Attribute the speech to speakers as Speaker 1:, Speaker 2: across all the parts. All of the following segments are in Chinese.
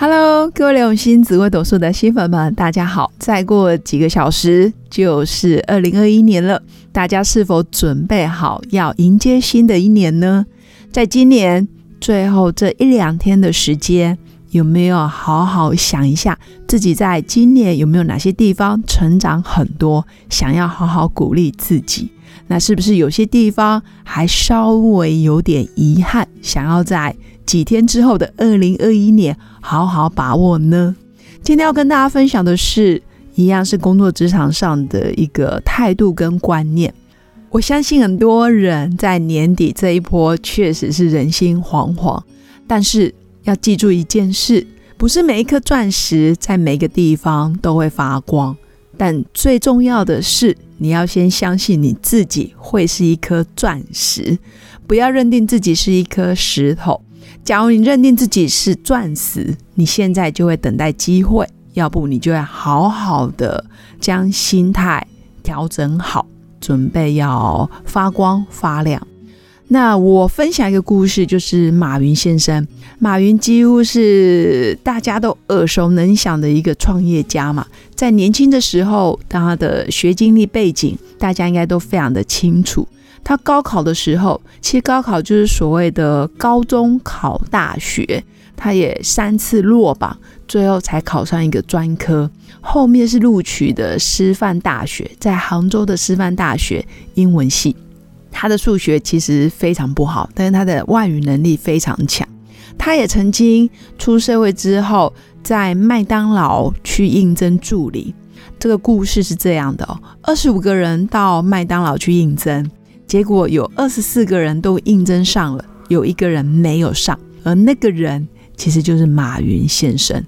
Speaker 1: Hello，各位刘永新紫微斗数的新粉们，大家好！再过几个小时就是二零二一年了，大家是否准备好要迎接新的一年呢？在今年最后这一两天的时间，有没有好好想一下自己在今年有没有哪些地方成长很多，想要好好鼓励自己？那是不是有些地方还稍微有点遗憾，想要在？几天之后的二零二一年，好好把握呢。今天要跟大家分享的是，一样是工作职场上的一个态度跟观念。我相信很多人在年底这一波确实是人心惶惶，但是要记住一件事：不是每一颗钻石在每个地方都会发光。但最重要的是，你要先相信你自己会是一颗钻石，不要认定自己是一颗石头。假如你认定自己是钻石，你现在就会等待机会；要不你就要好好的将心态调整好，准备要发光发亮。那我分享一个故事，就是马云先生。马云几乎是大家都耳熟能详的一个创业家嘛，在年轻的时候，他的学经历背景，大家应该都非常的清楚。他高考的时候，其实高考就是所谓的高中考大学，他也三次落榜，最后才考上一个专科，后面是录取的师范大学，在杭州的师范大学英文系。他的数学其实非常不好，但是他的外语能力非常强。他也曾经出社会之后，在麦当劳去应征助理。这个故事是这样的哦：二十五个人到麦当劳去应征。结果有二十四个人都应征上了，有一个人没有上，而那个人其实就是马云先生。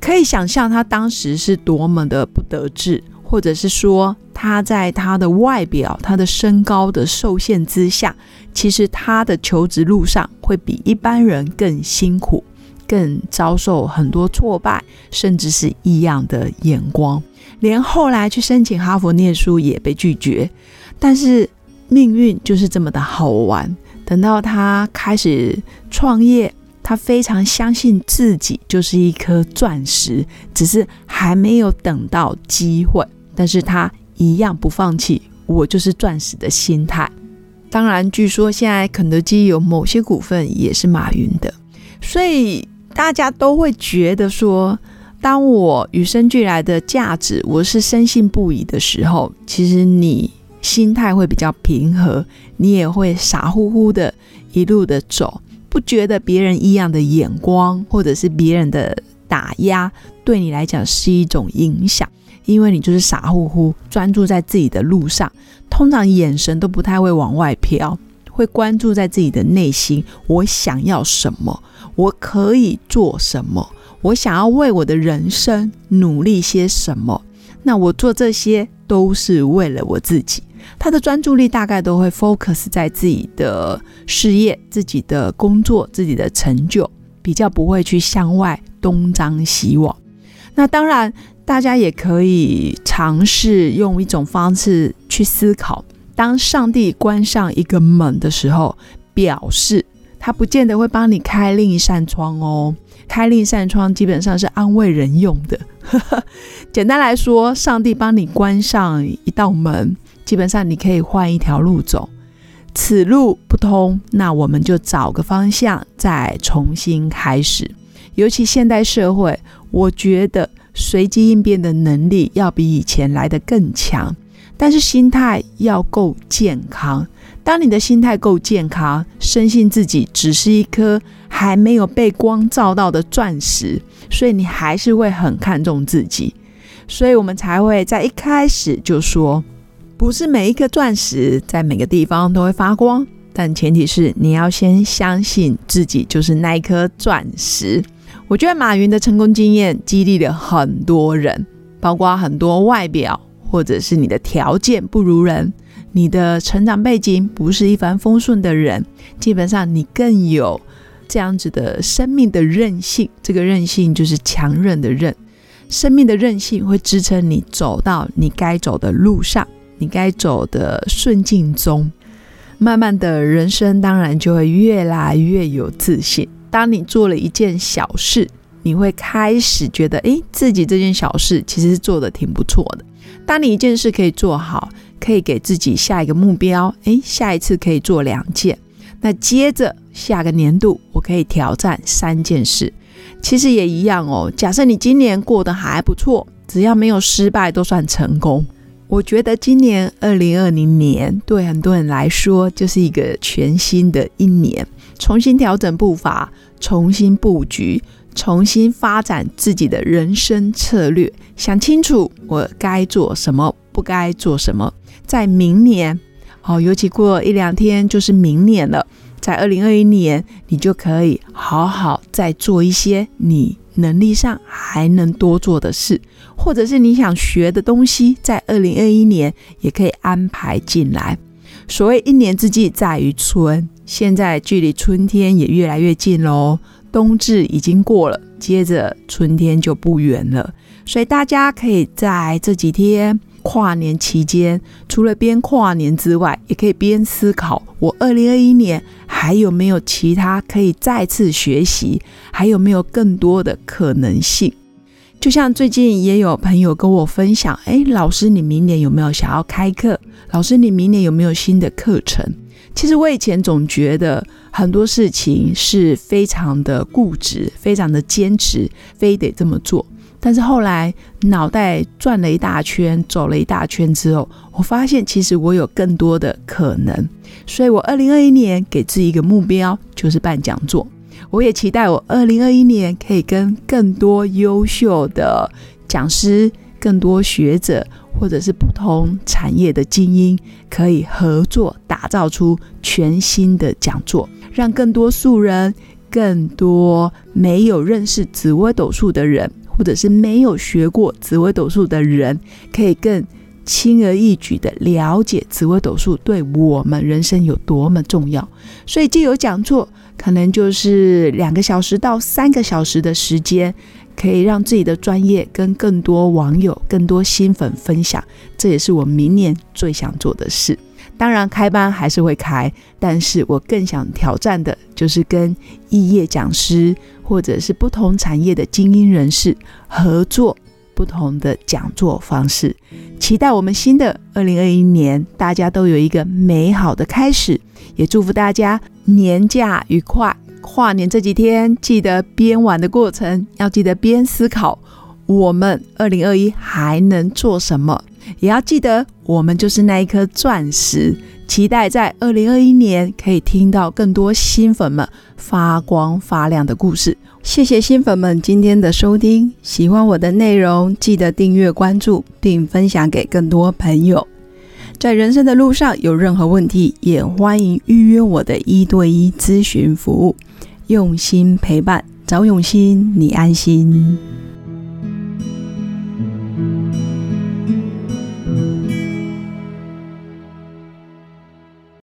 Speaker 1: 可以想象他当时是多么的不得志，或者是说他在他的外表、他的身高的受限之下，其实他的求职路上会比一般人更辛苦，更遭受很多挫败，甚至是异样的眼光。连后来去申请哈佛念书也被拒绝，但是。命运就是这么的好玩。等到他开始创业，他非常相信自己就是一颗钻石，只是还没有等到机会。但是他一样不放弃，我就是钻石的心态。当然，据说现在肯德基有某些股份也是马云的，所以大家都会觉得说，当我与生俱来的价值，我是深信不疑的时候，其实你。心态会比较平和，你也会傻乎乎的一路的走，不觉得别人异样的眼光或者是别人的打压对你来讲是一种影响，因为你就是傻乎乎专注在自己的路上，通常眼神都不太会往外飘，会关注在自己的内心，我想要什么，我可以做什么，我想要为我的人生努力些什么，那我做这些都是为了我自己。他的专注力大概都会 focus 在自己的事业、自己的工作、自己的成就，比较不会去向外东张西望。那当然，大家也可以尝试用一种方式去思考：当上帝关上一个门的时候，表示他不见得会帮你开另一扇窗哦。开另一扇窗基本上是安慰人用的。简单来说，上帝帮你关上一道门。基本上你可以换一条路走，此路不通，那我们就找个方向再重新开始。尤其现代社会，我觉得随机应变的能力要比以前来得更强，但是心态要够健康。当你的心态够健康，深信自己只是一颗还没有被光照到的钻石，所以你还是会很看重自己，所以我们才会在一开始就说。不是每一颗钻石在每个地方都会发光，但前提是你要先相信自己就是那一颗钻石。我觉得马云的成功经验激励了很多人，包括很多外表或者是你的条件不如人，你的成长背景不是一帆风顺的人，基本上你更有这样子的生命的韧性。这个韧性就是强韧的韧，生命的韧性会支撑你走到你该走的路上，你该走的顺境中。慢慢的人生当然就会越来越有自信。当你做了一件小事，你会开始觉得，诶，自己这件小事其实是做的挺不错的。当你一件事可以做好，可以给自己下一个目标，诶，下一次可以做两件，那接着下个年度我可以挑战三件事。其实也一样哦。假设你今年过得还不错，只要没有失败都算成功。我觉得今年二零二零年对很多人来说就是一个全新的一年，重新调整步伐，重新布局，重新发展自己的人生策略，想清楚我该做什么，不该做什么。在明年，哦，尤其过一两天就是明年了，在二零二一年，你就可以好好再做一些你。能力上还能多做的事，或者是你想学的东西，在二零二一年也可以安排进来。所谓一年之计在于春，现在距离春天也越来越近喽。冬至已经过了，接着春天就不远了，所以大家可以在这几天。跨年期间，除了边跨年之外，也可以边思考：我二零二一年还有没有其他可以再次学习，还有没有更多的可能性？就像最近也有朋友跟我分享：“哎，老师，你明年有没有想要开课？老师，你明年有没有新的课程？”其实我以前总觉得很多事情是非常的固执，非常的坚持，非得这么做。但是后来脑袋转了一大圈，走了一大圈之后，我发现其实我有更多的可能。所以我二零二一年给自己一个目标，就是办讲座。我也期待我二零二一年可以跟更多优秀的讲师、更多学者，或者是不同产业的精英，可以合作打造出全新的讲座，让更多素人、更多没有认识紫微斗数的人。或者是没有学过紫微斗数的人，可以更轻而易举的了解紫微斗数对我们人生有多么重要。所以，既有讲座，可能就是两个小时到三个小时的时间，可以让自己的专业跟更多网友、更多新粉分享。这也是我明年最想做的事。当然，开班还是会开，但是我更想挑战的就是跟异业讲师或者是不同产业的精英人士合作不同的讲座方式。期待我们新的二零二一年，大家都有一个美好的开始，也祝福大家年假愉快。跨年这几天，记得边玩的过程要记得边思考，我们二零二一还能做什么。也要记得，我们就是那一颗钻石。期待在二零二一年可以听到更多新粉们发光发亮的故事。谢谢新粉们今天的收听，喜欢我的内容，记得订阅关注并分享给更多朋友。在人生的路上有任何问题，也欢迎预约我的一对一咨询服务。用心陪伴，找永新，你安心。